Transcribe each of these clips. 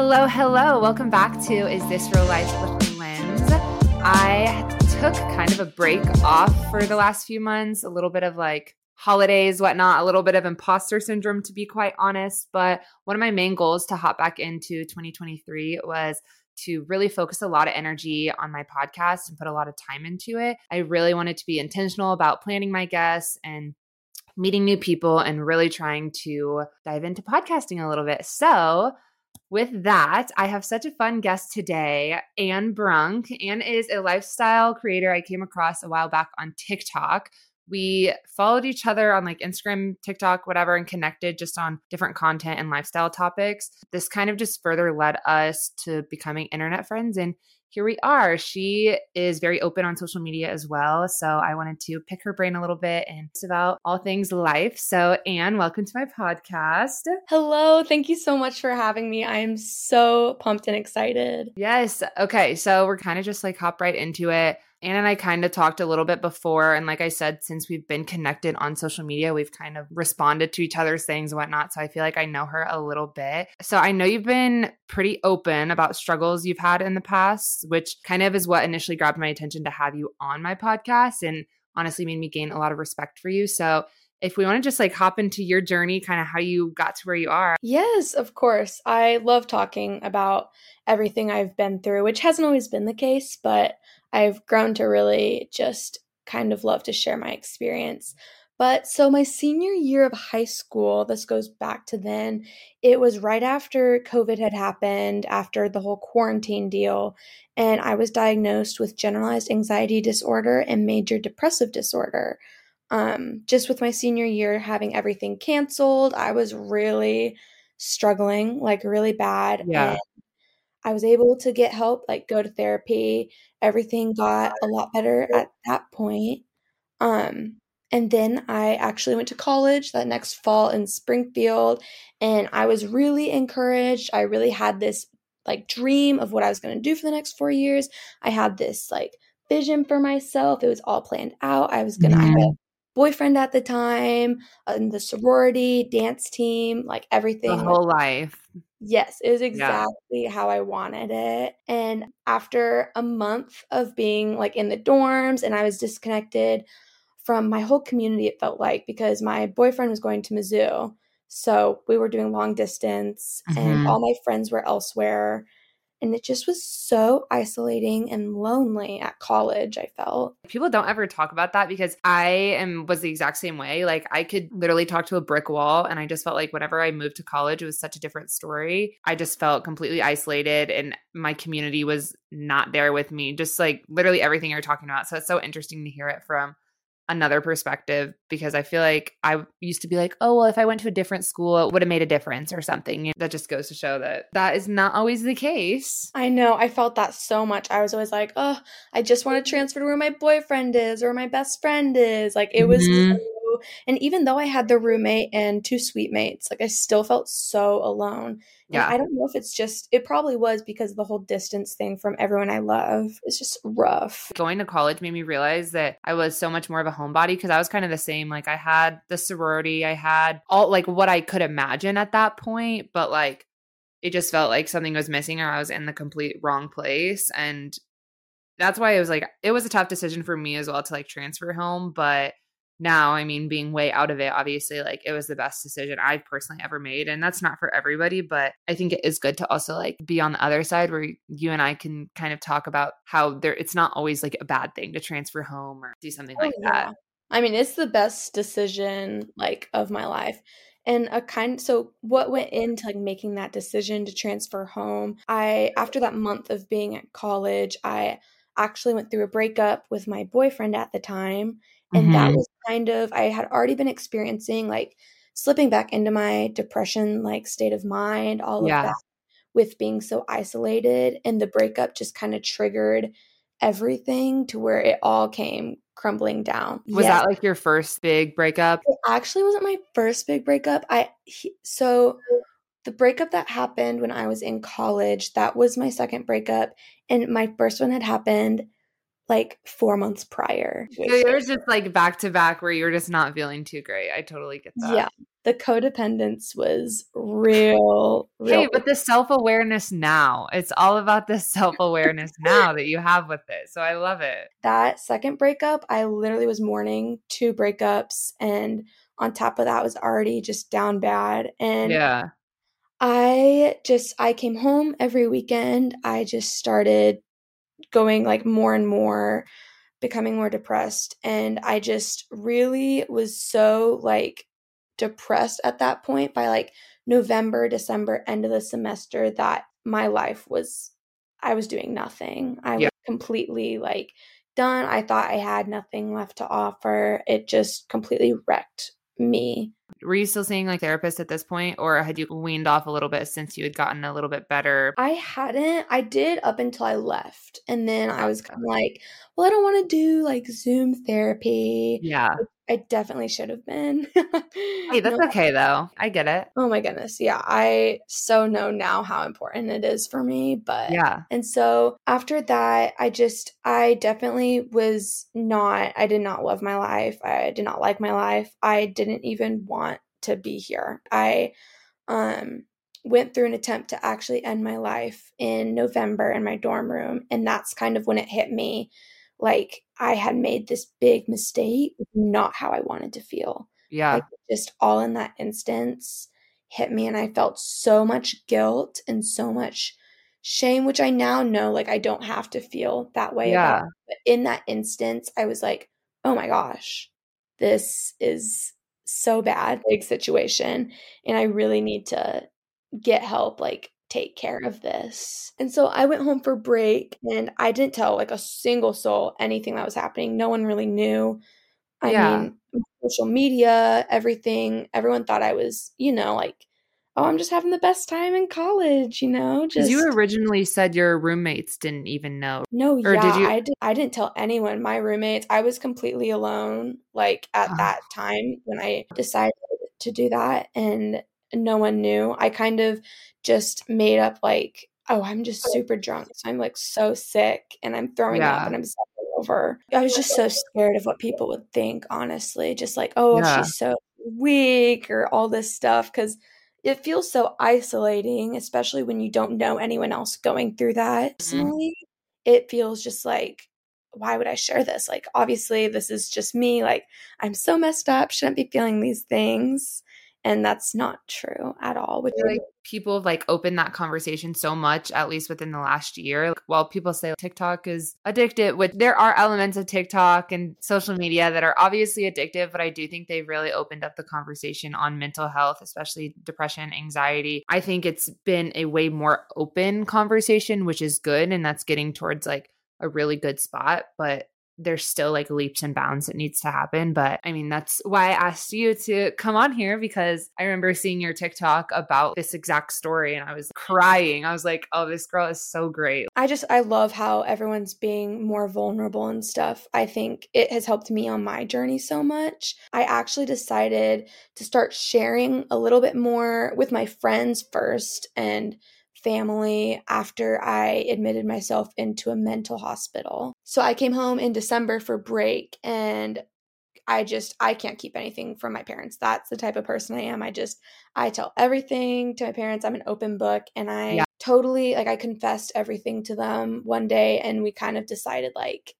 Hello, hello. Welcome back to Is This Real Life with Linz. I took kind of a break off for the last few months, a little bit of like holidays, whatnot, a little bit of imposter syndrome, to be quite honest. But one of my main goals to hop back into 2023 was to really focus a lot of energy on my podcast and put a lot of time into it. I really wanted to be intentional about planning my guests and meeting new people and really trying to dive into podcasting a little bit. So, with that, I have such a fun guest today, Anne Brunk. Anne is a lifestyle creator I came across a while back on TikTok. We followed each other on like Instagram, TikTok, whatever, and connected just on different content and lifestyle topics. This kind of just further led us to becoming internet friends. And here we are. She is very open on social media as well. So I wanted to pick her brain a little bit and it's about all things life. So, Anne, welcome to my podcast. Hello. Thank you so much for having me. I am so pumped and excited. Yes. Okay. So we're kind of just like hop right into it. Anne and I kind of talked a little bit before. And like I said, since we've been connected on social media, we've kind of responded to each other's things and whatnot. So I feel like I know her a little bit. So I know you've been pretty open about struggles you've had in the past, which kind of is what initially grabbed my attention to have you on my podcast and honestly made me gain a lot of respect for you. So if we want to just like hop into your journey, kind of how you got to where you are. Yes, of course. I love talking about everything I've been through, which hasn't always been the case, but I've grown to really just kind of love to share my experience. But so my senior year of high school, this goes back to then, it was right after COVID had happened, after the whole quarantine deal, and I was diagnosed with generalized anxiety disorder and major depressive disorder. Um, just with my senior year having everything canceled, I was really struggling, like really bad. Yeah. And I was able to get help, like go to therapy. Everything got a lot better at that point. Um, and then I actually went to college that next fall in Springfield, and I was really encouraged. I really had this like dream of what I was going to do for the next four years. I had this like vision for myself. It was all planned out. I was going to a boyfriend at the time, in the sorority, dance team, like everything. The whole life. Yes, it was exactly yeah. how I wanted it. And after a month of being like in the dorms and I was disconnected from my whole community, it felt like because my boyfriend was going to Mizzou. So we were doing long distance mm-hmm. and all my friends were elsewhere and it just was so isolating and lonely at college i felt. People don't ever talk about that because i am was the exact same way. Like i could literally talk to a brick wall and i just felt like whenever i moved to college it was such a different story. I just felt completely isolated and my community was not there with me. Just like literally everything you're talking about. So it's so interesting to hear it from another perspective because I feel like I used to be like, oh, well, if I went to a different school, it would have made a difference or something. You know, that just goes to show that that is not always the case. I know. I felt that so much. I was always like, oh, I just want to transfer to where my boyfriend is or my best friend is. Like, it was mm-hmm. And even though I had the roommate and two suite mates, like I still felt so alone. Yeah. And I don't know if it's just, it probably was because of the whole distance thing from everyone I love. It's just rough. Going to college made me realize that I was so much more of a homebody because I was kind of the same. Like I had the sorority, I had all like what I could imagine at that point, but like it just felt like something was missing or I was in the complete wrong place. And that's why it was like, it was a tough decision for me as well to like transfer home. But now i mean being way out of it obviously like it was the best decision i've personally ever made and that's not for everybody but i think it is good to also like be on the other side where you and i can kind of talk about how there it's not always like a bad thing to transfer home or do something oh, like yeah. that i mean it's the best decision like of my life and a kind so what went into like making that decision to transfer home i after that month of being at college i actually went through a breakup with my boyfriend at the time and mm-hmm. that was kind of, I had already been experiencing like slipping back into my depression like state of mind, all of that with being so isolated. And the breakup just kind of triggered everything to where it all came crumbling down. Was yes. that like your first big breakup? It actually wasn't my first big breakup. I he, so the breakup that happened when I was in college, that was my second breakup and my first one had happened like four months prior. So was just like back to back where you're just not feeling too great. I totally get that. Yeah. The codependence was real, real. Hey, but the self awareness now, it's all about the self awareness now that you have with it. So I love it. That second breakup, I literally was mourning two breakups. And on top of that, was already just down bad. And yeah. I just I came home every weekend. I just started going like more and more becoming more depressed and I just really was so like depressed at that point by like November, December, end of the semester that my life was I was doing nothing. I yeah. was completely like done. I thought I had nothing left to offer. It just completely wrecked me. Were you still seeing like therapists at this point, or had you weaned off a little bit since you had gotten a little bit better? I hadn't. I did up until I left. And then I was kind of like, well, I don't want to do like Zoom therapy. Yeah. I definitely should have been. hey, that's no. okay though. I get it. Oh my goodness. Yeah. I so know now how important it is for me. But yeah. And so after that, I just, I definitely was not, I did not love my life. I did not like my life. I didn't even want to be here. I, um, went through an attempt to actually end my life in November in my dorm room. And that's kind of when it hit me like I had made this big mistake, not how I wanted to feel. Yeah. Like just all in that instance hit me and I felt so much guilt and so much shame, which I now know like I don't have to feel that way yeah. about. But in that instance, I was like, oh my gosh, this is so bad, big situation. And I really need to get help like take care of this. And so I went home for break and I didn't tell like a single soul anything that was happening. No one really knew. I yeah. mean, social media, everything, everyone thought I was, you know, like, oh, I'm just having the best time in college, you know? Just you originally said your roommates didn't even know. No, or yeah, did you? I, did, I didn't tell anyone. My roommates, I was completely alone, like at that time when I decided to do that. And no one knew. I kind of just made up like, oh, I'm just super drunk. So I'm like so sick and I'm throwing yeah. up and I'm over. I was just so scared of what people would think, honestly. Just like, oh, yeah. she's so weak or all this stuff. Cause it feels so isolating, especially when you don't know anyone else going through that. Mm-hmm. Personally, mm-hmm. it feels just like, why would I share this? Like, obviously, this is just me. Like, I'm so messed up, shouldn't be feeling these things and that's not true at all which like people have like opened that conversation so much at least within the last year like, while people say tiktok is addictive which there are elements of tiktok and social media that are obviously addictive but i do think they've really opened up the conversation on mental health especially depression anxiety. I think it's been a way more open conversation which is good and that's getting towards like a really good spot but there's still like leaps and bounds that needs to happen. But I mean, that's why I asked you to come on here because I remember seeing your TikTok about this exact story and I was crying. I was like, oh, this girl is so great. I just, I love how everyone's being more vulnerable and stuff. I think it has helped me on my journey so much. I actually decided to start sharing a little bit more with my friends first and family after I admitted myself into a mental hospital. So I came home in December for break and I just I can't keep anything from my parents. That's the type of person I am. I just I tell everything to my parents. I'm an open book and I yeah. totally like I confessed everything to them one day and we kind of decided like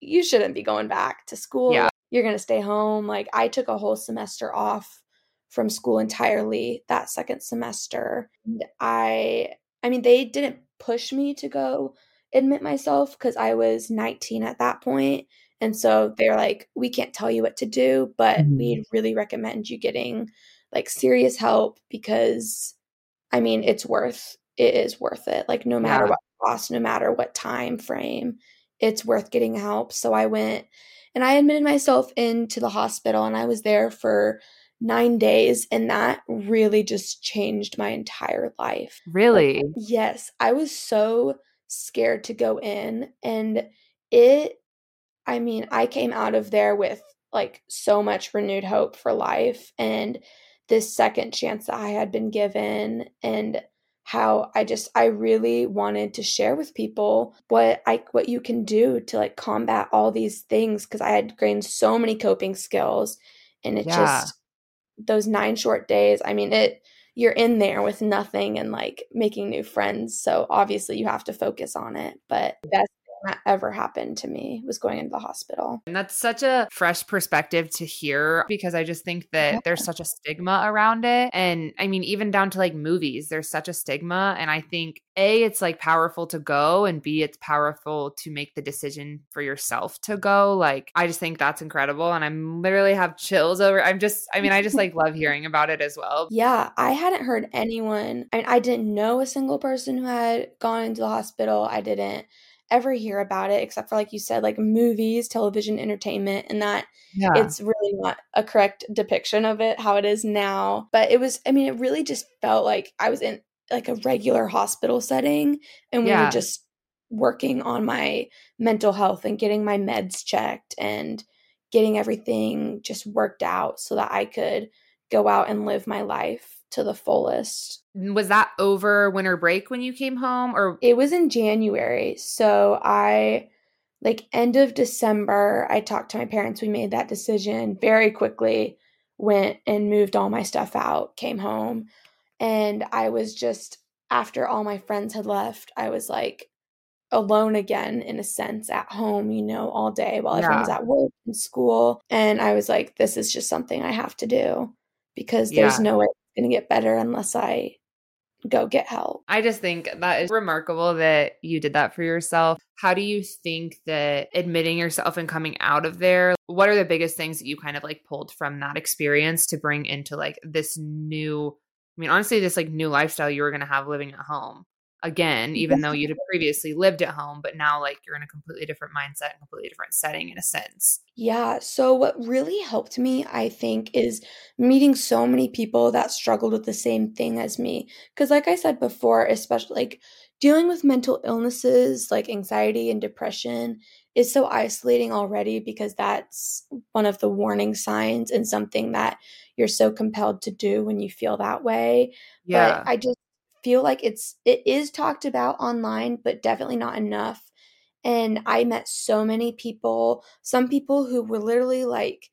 you shouldn't be going back to school. Yeah. You're going to stay home. Like I took a whole semester off from school entirely that second semester. And I I mean they didn't push me to go admit myself cuz I was 19 at that point. And so they're like we can't tell you what to do, but mm-hmm. we really recommend you getting like serious help because I mean it's worth it is worth it. Like no matter yeah. what cost, no matter what time frame, it's worth getting help. So I went and I admitted myself into the hospital and I was there for nine days and that really just changed my entire life. Really? Like, yes. I was so scared to go in and it I mean, I came out of there with like so much renewed hope for life and this second chance that I had been given and how I just I really wanted to share with people what I what you can do to like combat all these things because I had gained so many coping skills and it yeah. just those nine short days I mean it you're in there with nothing and like making new friends so obviously you have to focus on it but best that ever happened to me was going into the hospital. And that's such a fresh perspective to hear because I just think that yeah. there's such a stigma around it. And I mean, even down to like movies, there's such a stigma. And I think A, it's like powerful to go, and B, it's powerful to make the decision for yourself to go. Like, I just think that's incredible. And I'm literally have chills over. I'm just, I mean, I just like love hearing about it as well. Yeah. I hadn't heard anyone, I mean, I didn't know a single person who had gone into the hospital. I didn't ever hear about it except for like you said like movies television entertainment and that yeah. it's really not a correct depiction of it how it is now but it was i mean it really just felt like i was in like a regular hospital setting and we yeah. were just working on my mental health and getting my meds checked and getting everything just worked out so that i could go out and live my life to the fullest. Was that over winter break when you came home or It was in January. So I like end of December, I talked to my parents. We made that decision very quickly, went and moved all my stuff out, came home, and I was just after all my friends had left, I was like alone again in a sense at home, you know, all day while everyone was at work and school. And I was like, this is just something I have to do because there's yeah. no way going to get better unless I go get help. I just think that is remarkable that you did that for yourself. How do you think that admitting yourself and coming out of there, what are the biggest things that you kind of like pulled from that experience to bring into like this new I mean honestly this like new lifestyle you were going to have living at home? Again, even though you'd previously lived at home, but now like you're in a completely different mindset, and completely different setting in a sense. Yeah. So, what really helped me, I think, is meeting so many people that struggled with the same thing as me. Because, like I said before, especially like dealing with mental illnesses like anxiety and depression is so isolating already because that's one of the warning signs and something that you're so compelled to do when you feel that way. Yeah. But I just feel like it's it is talked about online, but definitely not enough. And I met so many people, some people who were literally like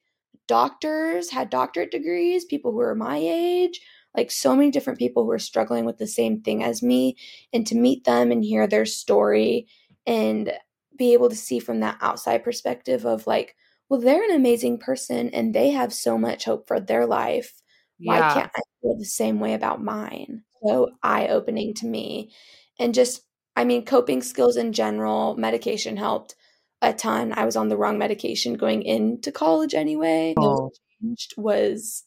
doctors, had doctorate degrees, people who were my age, like so many different people who were struggling with the same thing as me. And to meet them and hear their story and be able to see from that outside perspective of like, well, they're an amazing person and they have so much hope for their life. Why can't I feel the same way about mine? So eye opening to me. And just, I mean, coping skills in general, medication helped a ton. I was on the wrong medication going into college anyway. Oh. Was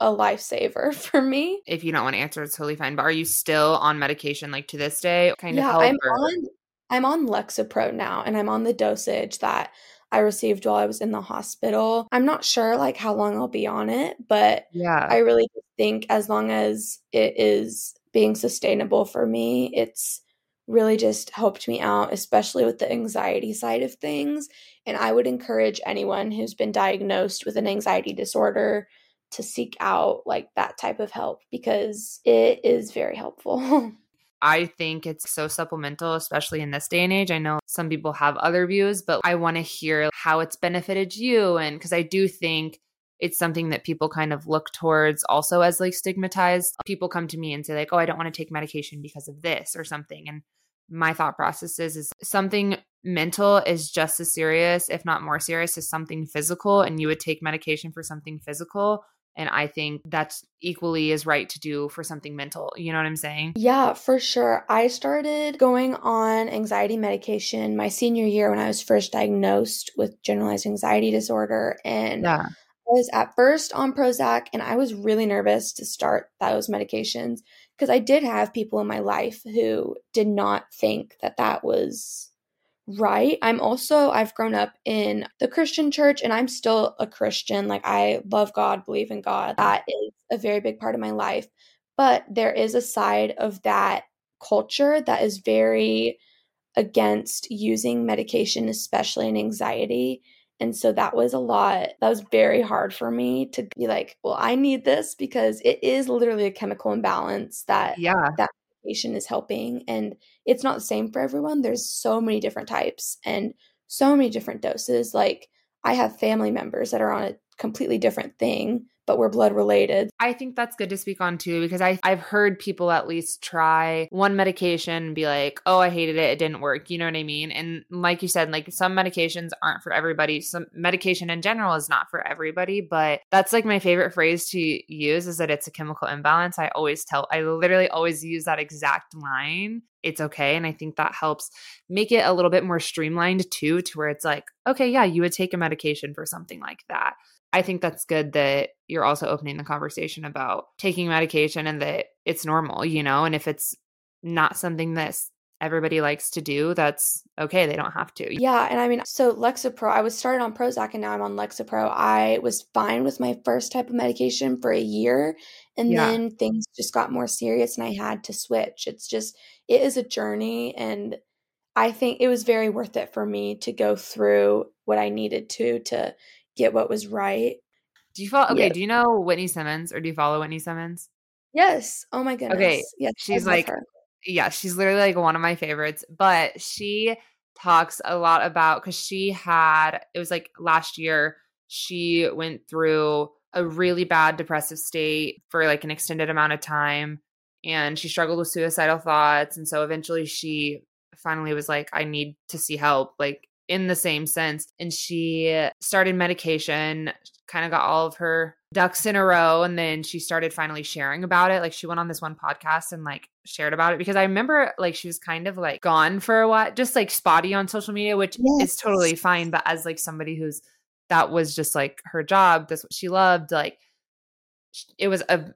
a lifesaver for me. If you don't want to answer, it's totally fine. But are you still on medication like to this day? Kind yeah, of I'm or? on I'm on Lexapro now and I'm on the dosage that I received while I was in the hospital. I'm not sure like how long I'll be on it, but yeah. I really think as long as it is being sustainable for me, it's really just helped me out, especially with the anxiety side of things. And I would encourage anyone who's been diagnosed with an anxiety disorder to seek out like that type of help because it is very helpful. I think it's so supplemental, especially in this day and age. I know some people have other views, but I want to hear how it's benefited you. And because I do think it's something that people kind of look towards also as like stigmatized. People come to me and say, like, oh, I don't want to take medication because of this or something. And my thought process is, is something mental is just as serious, if not more serious, as something physical. And you would take medication for something physical and I think that's equally as right to do for something mental. You know what I'm saying? Yeah, for sure. I started going on anxiety medication my senior year when I was first diagnosed with generalized anxiety disorder. And yeah. I was at first on Prozac, and I was really nervous to start those medications because I did have people in my life who did not think that that was right. I'm also, I've grown up in the Christian church and I'm still a Christian. Like, I love God, believe in God. That is a very big part of my life. But there is a side of that culture that is very against using medication, especially in anxiety. And so that was a lot. That was very hard for me to be like, well, I need this because it is literally a chemical imbalance that yeah. that medication is helping. And it's not the same for everyone. There's so many different types and so many different doses. Like, I have family members that are on a completely different thing but we're blood related. I think that's good to speak on too because I I've heard people at least try one medication and be like, "Oh, I hated it. It didn't work." You know what I mean? And like you said, like some medications aren't for everybody. Some medication in general is not for everybody, but that's like my favorite phrase to use is that it's a chemical imbalance. I always tell I literally always use that exact line it's okay. And I think that helps make it a little bit more streamlined too, to where it's like, okay, yeah, you would take a medication for something like that. I think that's good that you're also opening the conversation about taking medication and that it's normal, you know, and if it's not something that everybody likes to do, that's okay. They don't have to. Yeah. And I mean, so Lexapro, I was started on Prozac and now I'm on Lexapro. I was fine with my first type of medication for a year and yeah. then things just got more serious and I had to switch. It's just, it is a journey. And I think it was very worth it for me to go through what I needed to to get what was right. Do you follow? Okay, do you know Whitney Simmons or do you follow Whitney Simmons? Yes. Oh my goodness. Okay. Yes. She's like, her. yeah, she's literally like one of my favorites. But she talks a lot about because she had it was like last year she went through a really bad depressive state for like an extended amount of time and she struggled with suicidal thoughts and so eventually she finally was like i need to see help like in the same sense. And she started medication, kind of got all of her ducks in a row. And then she started finally sharing about it. Like she went on this one podcast and like shared about it because I remember like she was kind of like gone for a while, just like spotty on social media, which yes. is totally fine. But as like somebody who's that was just like her job, that's what she loved, like it was a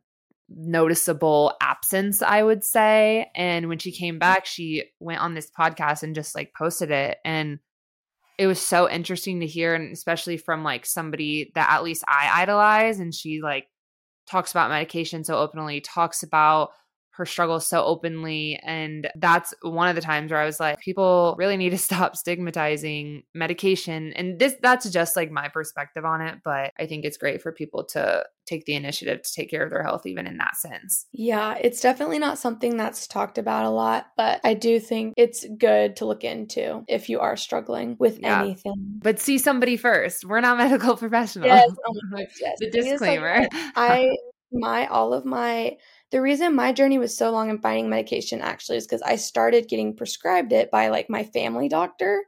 noticeable absence, I would say. And when she came mm. back, she went on this podcast and just like posted it. And it was so interesting to hear and especially from like somebody that at least I idolize and she like talks about medication so openly talks about her struggles so openly. And that's one of the times where I was like, people really need to stop stigmatizing medication. And this that's just like my perspective on it. But I think it's great for people to take the initiative to take care of their health, even in that sense. Yeah, it's definitely not something that's talked about a lot, but I do think it's good to look into if you are struggling with yeah. anything. But see somebody first. We're not medical professionals. Yes, oh yes. the disclaimer. Like, I my all of my the reason my journey was so long in finding medication actually is because I started getting prescribed it by like my family doctor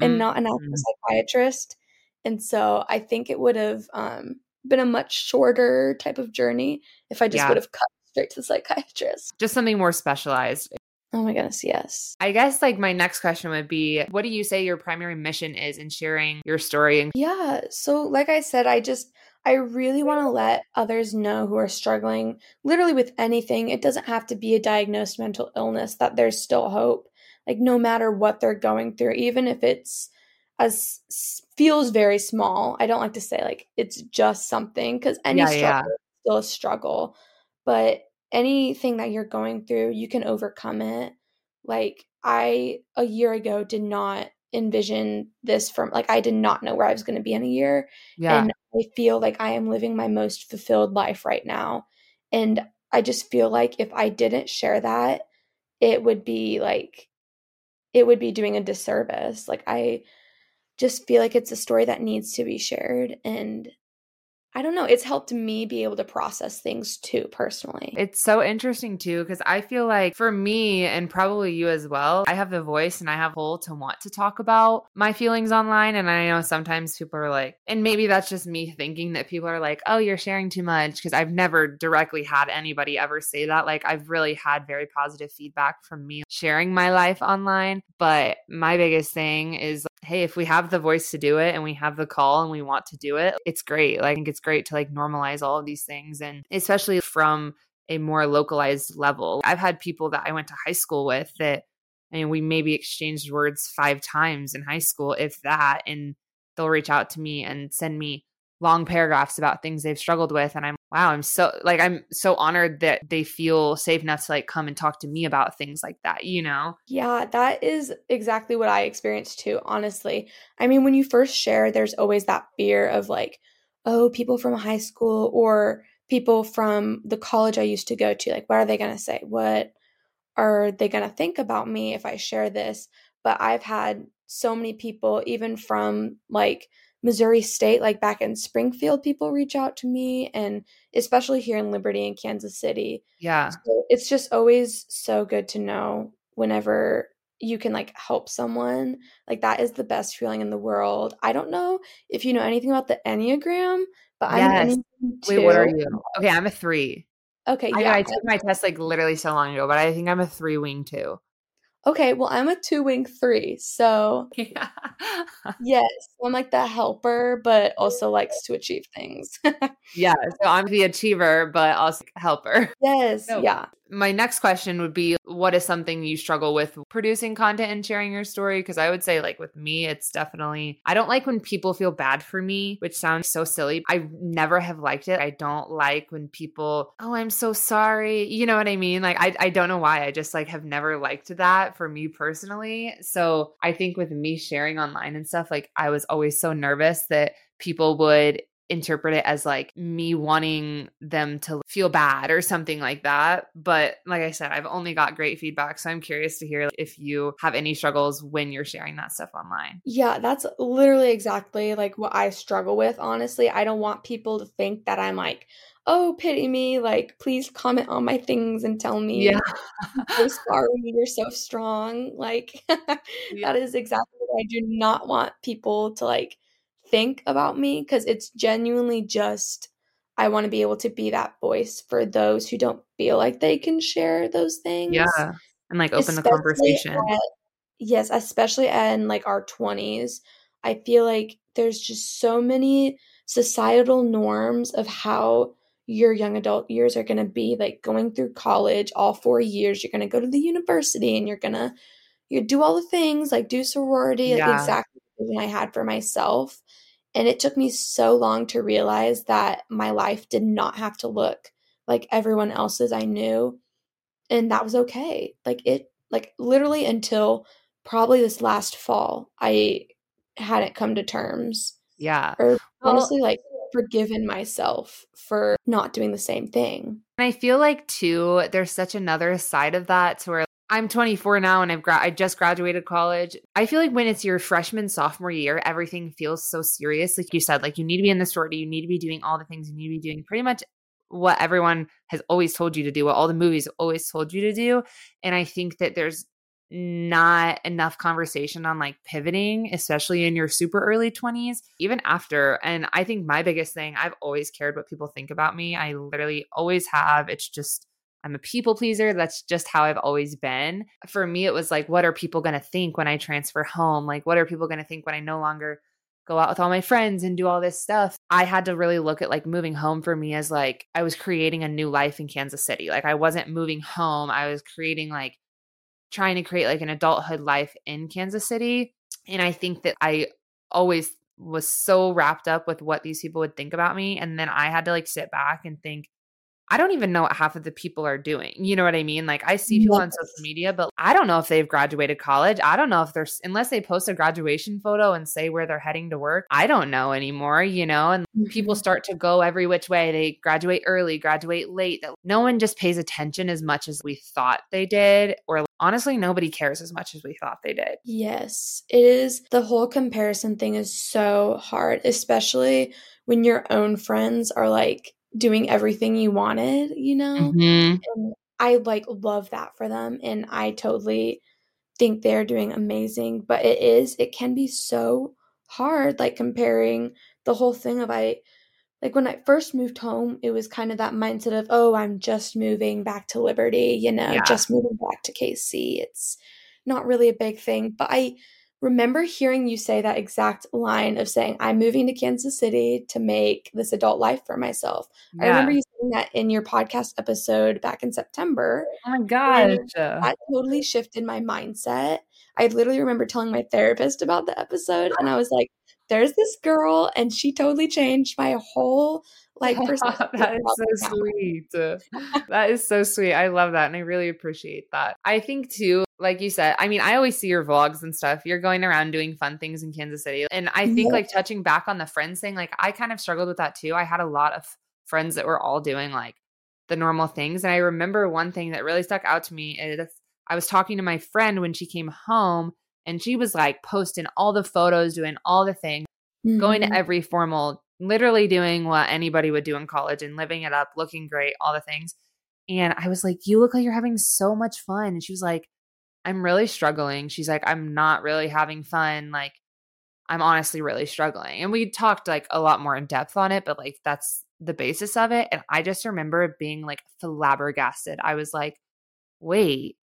and mm-hmm. not an actual mm. psychiatrist. And so I think it would have um, been a much shorter type of journey if I just yeah. would have cut straight to the psychiatrist. Just something more specialized. Oh my goodness, yes. I guess like my next question would be what do you say your primary mission is in sharing your story? Yeah, so like I said, I just I really want to let others know who are struggling literally with anything. It doesn't have to be a diagnosed mental illness, that there's still hope. Like, no matter what they're going through, even if it's as feels very small. I don't like to say like it's just something because any yeah, struggle yeah. is still a struggle. But anything that you're going through, you can overcome it. Like, I a year ago did not envision this from like I did not know where I was going to be in a year. Yeah. And I feel like I am living my most fulfilled life right now. And I just feel like if I didn't share that, it would be like, it would be doing a disservice. Like, I just feel like it's a story that needs to be shared. And I don't know, it's helped me be able to process things too personally. It's so interesting too, because I feel like for me and probably you as well, I have the voice and I have pull to want to talk about my feelings online. And I know sometimes people are like, and maybe that's just me thinking that people are like, oh, you're sharing too much. Cause I've never directly had anybody ever say that. Like I've really had very positive feedback from me sharing my life online. But my biggest thing is hey, if we have the voice to do it and we have the call and we want to do it, it's great. Like, I think it's great to like normalize all of these things and especially from a more localized level. I've had people that I went to high school with that I mean we maybe exchanged words 5 times in high school if that and they'll reach out to me and send me long paragraphs about things they've struggled with and I'm wow, I'm so like I'm so honored that they feel safe enough to like come and talk to me about things like that, you know? Yeah, that is exactly what I experienced too, honestly. I mean, when you first share, there's always that fear of like, oh, people from high school or people from the college I used to go to, like what are they going to say? What are they going to think about me if I share this? But I've had so many people, even from like Missouri State, like back in Springfield, people reach out to me, and especially here in Liberty and Kansas City. Yeah. So it's just always so good to know whenever you can like help someone. Like that is the best feeling in the world. I don't know if you know anything about the Enneagram, but yes. I'm Wait, what are you? Okay, I'm a three. Okay, I, yeah. I took my test like literally so long ago, but I think I'm a three wing two. Okay, well, I'm a two wing three. So, yeah. yes, I'm like the helper, but also likes to achieve things. yeah, so I'm the achiever, but also helper. Yes, yeah my next question would be what is something you struggle with producing content and sharing your story? Because i would say like with me it's definitely i don't like when people feel bad for me which sounds so silly. I never have liked it. I don't like when people oh i'm so sorry. You know what i mean? Like i, I don't know why. I just like have never liked that for me personally. So i think with me sharing online and stuff like i was always so nervous that people would interpret it as like me wanting them to feel bad or something like that. But like I said, I've only got great feedback. So I'm curious to hear if you have any struggles when you're sharing that stuff online. Yeah, that's literally exactly like what I struggle with. Honestly, I don't want people to think that I'm like, oh, pity me. Like, please comment on my things and tell me, yeah. I'm so sorry. You're so strong. Like, yeah. that is exactly what I do not want people to like think about me because it's genuinely just I want to be able to be that voice for those who don't feel like they can share those things. Yeah. And like open especially the conversation. At, yes, especially in like our 20s. I feel like there's just so many societal norms of how your young adult years are going to be like going through college all 4 years you're going to go to the university and you're going to you do all the things like do sorority yeah. like exactly the I had for myself and it took me so long to realize that my life did not have to look like everyone else's I knew. And that was okay. Like it, like literally until probably this last fall, I hadn't come to terms. Yeah. Or well, honestly, like forgiven myself for not doing the same thing. And I feel like too, there's such another side of that to where I'm 24 now and I've gra- I just graduated college. I feel like when it's your freshman sophomore year, everything feels so serious. Like you said, like you need to be in the sorority, you need to be doing all the things you need to be doing, pretty much what everyone has always told you to do, what all the movies always told you to do. And I think that there's not enough conversation on like pivoting, especially in your super early 20s, even after. And I think my biggest thing, I've always cared what people think about me. I literally always have. It's just I'm a people pleaser. That's just how I've always been. For me, it was like, what are people going to think when I transfer home? Like, what are people going to think when I no longer go out with all my friends and do all this stuff? I had to really look at like moving home for me as like I was creating a new life in Kansas City. Like, I wasn't moving home, I was creating like trying to create like an adulthood life in Kansas City. And I think that I always was so wrapped up with what these people would think about me. And then I had to like sit back and think, I don't even know what half of the people are doing. You know what I mean? Like I see people yes. on social media, but I don't know if they've graduated college. I don't know if they're unless they post a graduation photo and say where they're heading to work. I don't know anymore, you know? And mm-hmm. people start to go every which way. They graduate early, graduate late. That no one just pays attention as much as we thought they did or honestly nobody cares as much as we thought they did. Yes. It is the whole comparison thing is so hard, especially when your own friends are like doing everything you wanted, you know? Mm-hmm. And I like love that for them. And I totally think they're doing amazing. But it is, it can be so hard, like comparing the whole thing of I, like when I first moved home, it was kind of that mindset of, oh, I'm just moving back to Liberty, you know, yeah. just moving back to KC. It's not really a big thing. But I, remember hearing you say that exact line of saying, I'm moving to Kansas City to make this adult life for myself. Yeah. I remember you saying that in your podcast episode back in September. Oh my gosh. That totally shifted my mindset. I literally remember telling my therapist about the episode, and I was like, there's this girl, and she totally changed my whole like that is so sweet that is so sweet i love that and i really appreciate that i think too like you said, I mean, I always see your vlogs and stuff. You're going around doing fun things in Kansas City. And I think, like, touching back on the friends thing, like, I kind of struggled with that too. I had a lot of friends that were all doing like the normal things. And I remember one thing that really stuck out to me is I was talking to my friend when she came home and she was like posting all the photos, doing all the things, mm-hmm. going to mm-hmm. every formal, literally doing what anybody would do in college and living it up, looking great, all the things. And I was like, You look like you're having so much fun. And she was like, I'm really struggling. She's like, I'm not really having fun. Like, I'm honestly really struggling. And we talked like a lot more in depth on it, but like that's the basis of it. And I just remember being like flabbergasted. I was like, wait,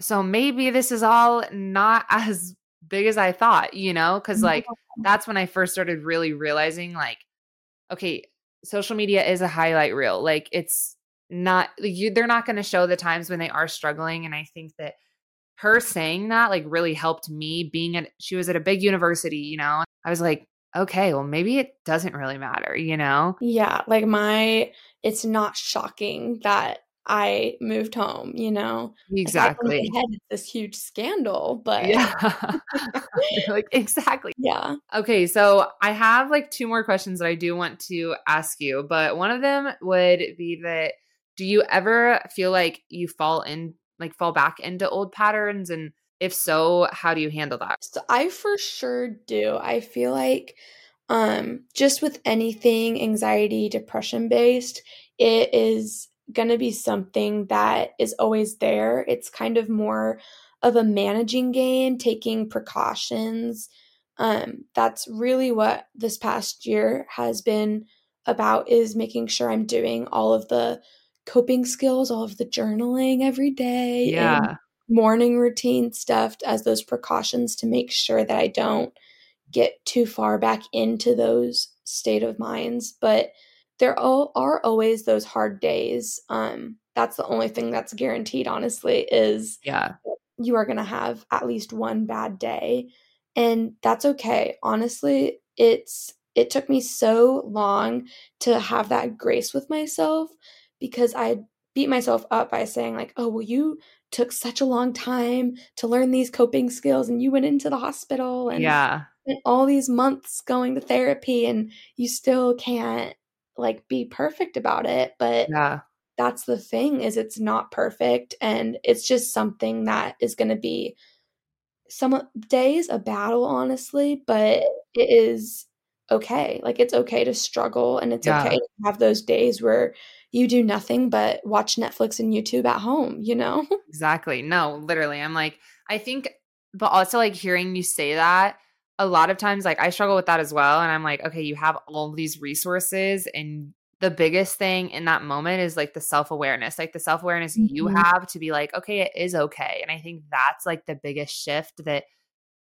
so maybe this is all not as big as I thought, you know? Cause like that's when I first started really realizing like, okay, social media is a highlight reel. Like it's not, you, they're not going to show the times when they are struggling. And I think that her saying that like really helped me being at, she was at a big university, you know? I was like, okay, well, maybe it doesn't really matter, you know? Yeah. Like my, it's not shocking that I moved home, you know? Exactly. Like, had this huge scandal, but yeah. like exactly. Yeah. Okay, so I have like two more questions that I do want to ask you, but one of them would be that do you ever feel like you fall in like fall back into old patterns and if so, how do you handle that? So I for sure do. I feel like um just with anything anxiety, depression based, it is going to be something that is always there. It's kind of more of a managing game, taking precautions. Um, that's really what this past year has been about is making sure I'm doing all of the coping skills, all of the journaling every day. Yeah. morning routine stuff as those precautions to make sure that I don't get too far back into those state of minds. But there are always those hard days. Um, that's the only thing that's guaranteed, honestly, is yeah, you are gonna have at least one bad day, and that's okay. Honestly, it's it took me so long to have that grace with myself because I beat myself up by saying like, "Oh, well, you took such a long time to learn these coping skills, and you went into the hospital, and yeah." spent all these months going to therapy and you still can't like be perfect about it but yeah that's the thing is it's not perfect and it's just something that is going to be some days a battle honestly but it is okay like it's okay to struggle and it's yeah. okay to have those days where you do nothing but watch netflix and youtube at home you know exactly no literally i'm like i think but also like hearing you say that a lot of times like I struggle with that as well and I'm like okay you have all these resources and the biggest thing in that moment is like the self-awareness like the self-awareness mm-hmm. you have to be like okay it is okay and I think that's like the biggest shift that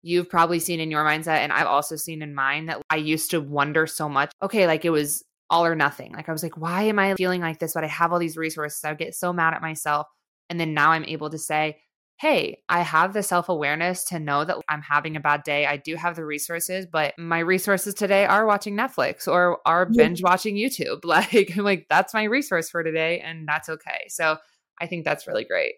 you've probably seen in your mindset and I've also seen in mine that I used to wonder so much okay like it was all or nothing like I was like why am I feeling like this but I have all these resources I get so mad at myself and then now I'm able to say hey, I have the self awareness to know that I'm having a bad day. I do have the resources, but my resources today are watching Netflix or are yeah. binge watching YouTube. Like, like that's my resource for today, and that's okay. So I think that's really great.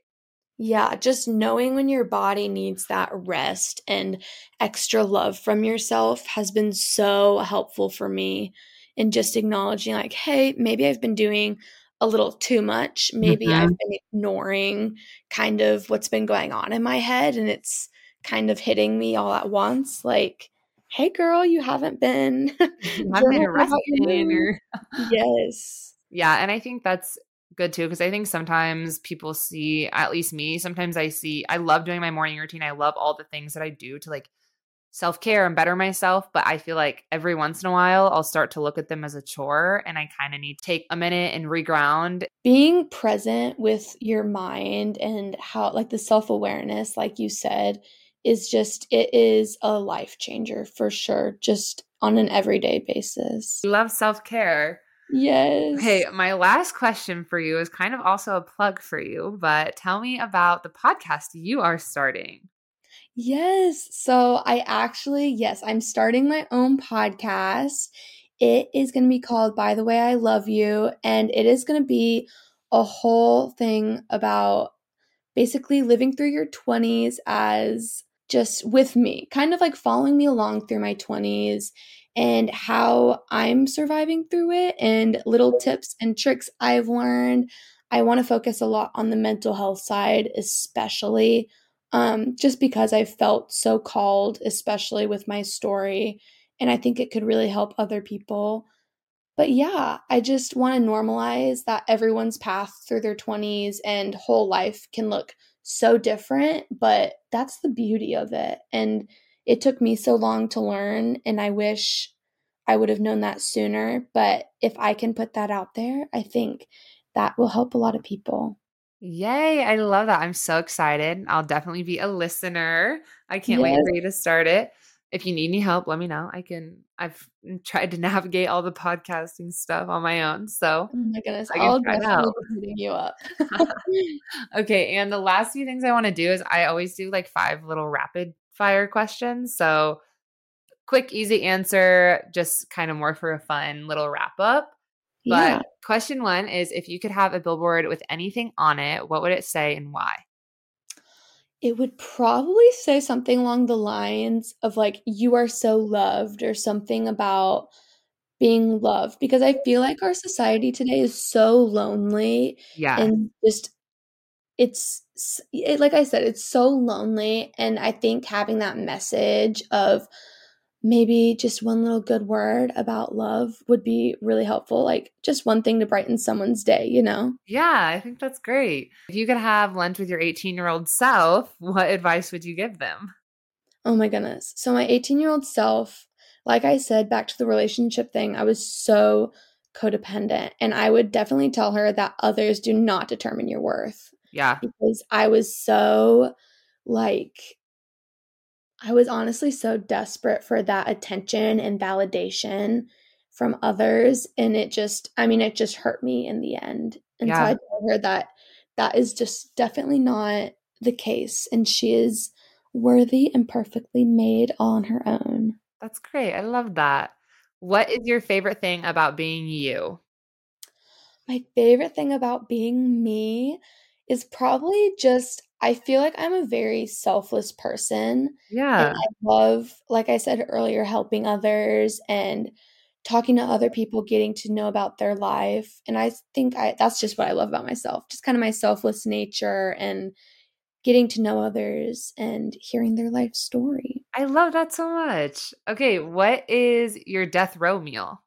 Yeah, just knowing when your body needs that rest and extra love from yourself has been so helpful for me in just acknowledging, like, hey, maybe I've been doing a little too much. Maybe mm-hmm. I've been ignoring kind of what's been going on in my head and it's kind of hitting me all at once. Like, hey girl, you haven't been you have been arrested or Yes. Yeah, and I think that's good too because I think sometimes people see at least me, sometimes I see I love doing my morning routine. I love all the things that I do to like self care and better myself. But I feel like every once in a while, I'll start to look at them as a chore and I kind of need to take a minute and reground. Being present with your mind and how, like, the self awareness, like you said, is just, it is a life changer for sure, just on an everyday basis. Love self care. Yes. Hey, my last question for you is kind of also a plug for you, but tell me about the podcast you are starting. Yes. So I actually, yes, I'm starting my own podcast. It is going to be called By the Way I Love You. And it is going to be a whole thing about basically living through your 20s as just with me, kind of like following me along through my 20s and how I'm surviving through it and little tips and tricks I've learned. I want to focus a lot on the mental health side, especially um, just because I felt so called, especially with my story. And I think it could really help other people. But yeah, I just want to normalize that everyone's path through their 20s and whole life can look so different, but that's the beauty of it. And it took me so long to learn, and I wish I would have known that sooner. But if I can put that out there, I think that will help a lot of people. Yay. I love that. I'm so excited. I'll definitely be a listener. I can't yes. wait for you to start it. If you need any help, let me know. I can, I've tried to navigate all the podcasting stuff on my own. So, oh my goodness, I will definitely be hitting you up. okay. And the last few things I want to do is I always do like five little rapid fire questions. So, quick, easy answer, just kind of more for a fun little wrap up. But yeah. question one is if you could have a billboard with anything on it, what would it say and why? It would probably say something along the lines of like, you are so loved, or something about being loved because I feel like our society today is so lonely. Yeah. And just, it's it, like I said, it's so lonely. And I think having that message of, maybe just one little good word about love would be really helpful. Like just one thing to brighten someone's day, you know? Yeah, I think that's great. If you could have lunch with your 18 year old self, what advice would you give them? Oh my goodness. So, my 18 year old self, like I said, back to the relationship thing, I was so codependent. And I would definitely tell her that others do not determine your worth. Yeah. Because I was so like I was honestly so desperate for that attention and validation from others. And it just, I mean, it just hurt me in the end. And yeah. so I told her that that is just definitely not the case. And she is worthy and perfectly made on her own. That's great. I love that. What is your favorite thing about being you? My favorite thing about being me is probably just I feel like I'm a very selfless person. Yeah. I love, like I said earlier, helping others and talking to other people, getting to know about their life. And I think I that's just what I love about myself. Just kind of my selfless nature and getting to know others and hearing their life story. I love that so much. Okay, what is your death row meal?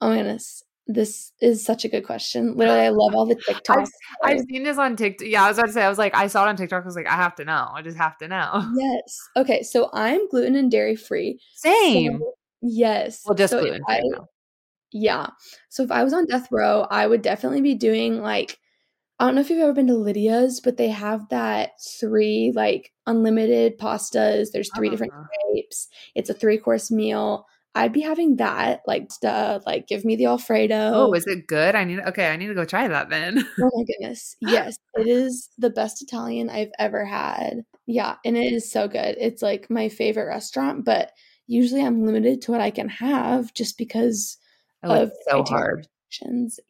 Oh my goodness. This is such a good question. Literally, I love all the TikToks. I've, I've, seen this on TikTok. Yeah, I was about to say, I was like, I saw it on TikTok. I was like, I have to know. I just have to know. Yes. Okay. So I'm gluten and dairy free. Same. So, yes. Well, just so gluten free. Yeah. So if I was on death row, I would definitely be doing like, I don't know if you've ever been to Lidia's, but they have that three like unlimited pastas. There's 3 uh-huh. different types. It's a three course meal. I'd be having that, like stuff, like give me the Alfredo. Oh, is it good? I need okay, I need to go try that then. oh my goodness. Yes, it is the best Italian I've ever had. Yeah, and it is so good. It's like my favorite restaurant, but usually I'm limited to what I can have just because oh, of so hard.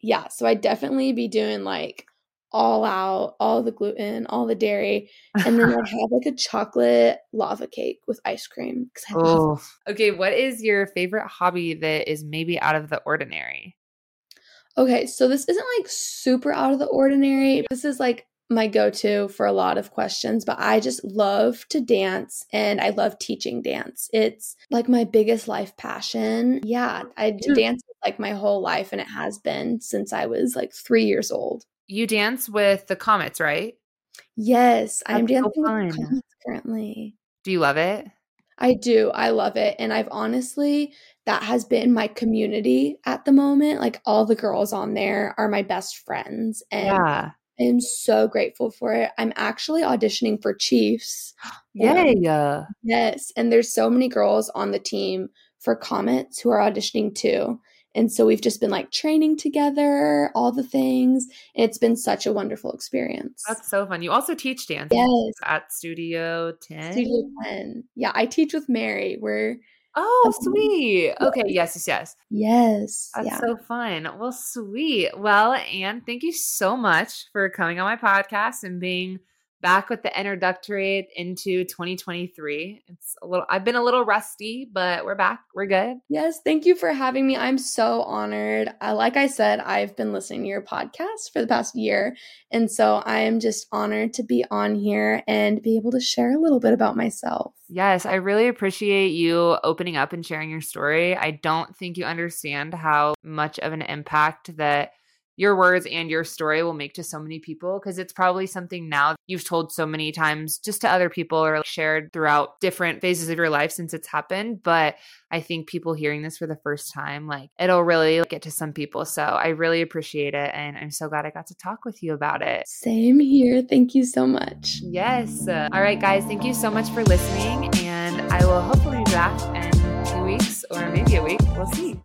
Yeah, so I'd definitely be doing like all out, all the gluten, all the dairy, and then I'd have like a chocolate lava cake with ice cream. Oh, okay. What is your favorite hobby that is maybe out of the ordinary? Okay, so this isn't like super out of the ordinary. This is like my go to for a lot of questions, but I just love to dance and I love teaching dance. It's like my biggest life passion. Yeah, I hmm. dance like my whole life and it has been since I was like three years old you dance with the Comets, right? Yes, I'm dancing with the Comets currently. Do you love it? I do. I love it. And I've honestly, that has been my community at the moment. Like all the girls on there are my best friends. And yeah. I am so grateful for it. I'm actually auditioning for Chiefs. Yay. Um, yes. And there's so many girls on the team for Comets who are auditioning too. And so we've just been like training together, all the things. And it's been such a wonderful experience. That's so fun. You also teach dance yes. at Studio 10. Studio 10. Yeah, I teach with Mary. We're Oh, um, sweet. Okay, yes, yes, yes. Yes. That's yeah. so fun. Well, sweet. Well, Anne, thank you so much for coming on my podcast and being back with the introductory into 2023. It's a little I've been a little rusty, but we're back. We're good. Yes, thank you for having me. I'm so honored. Uh, like I said, I've been listening to your podcast for the past year, and so I am just honored to be on here and be able to share a little bit about myself. Yes, I really appreciate you opening up and sharing your story. I don't think you understand how much of an impact that your words and your story will make to so many people because it's probably something now you've told so many times just to other people or shared throughout different phases of your life since it's happened but i think people hearing this for the first time like it'll really get to some people so i really appreciate it and i'm so glad i got to talk with you about it. Same here. Thank you so much. Yes. All right guys thank you so much for listening and i will hopefully be back in two weeks or maybe a week. We'll see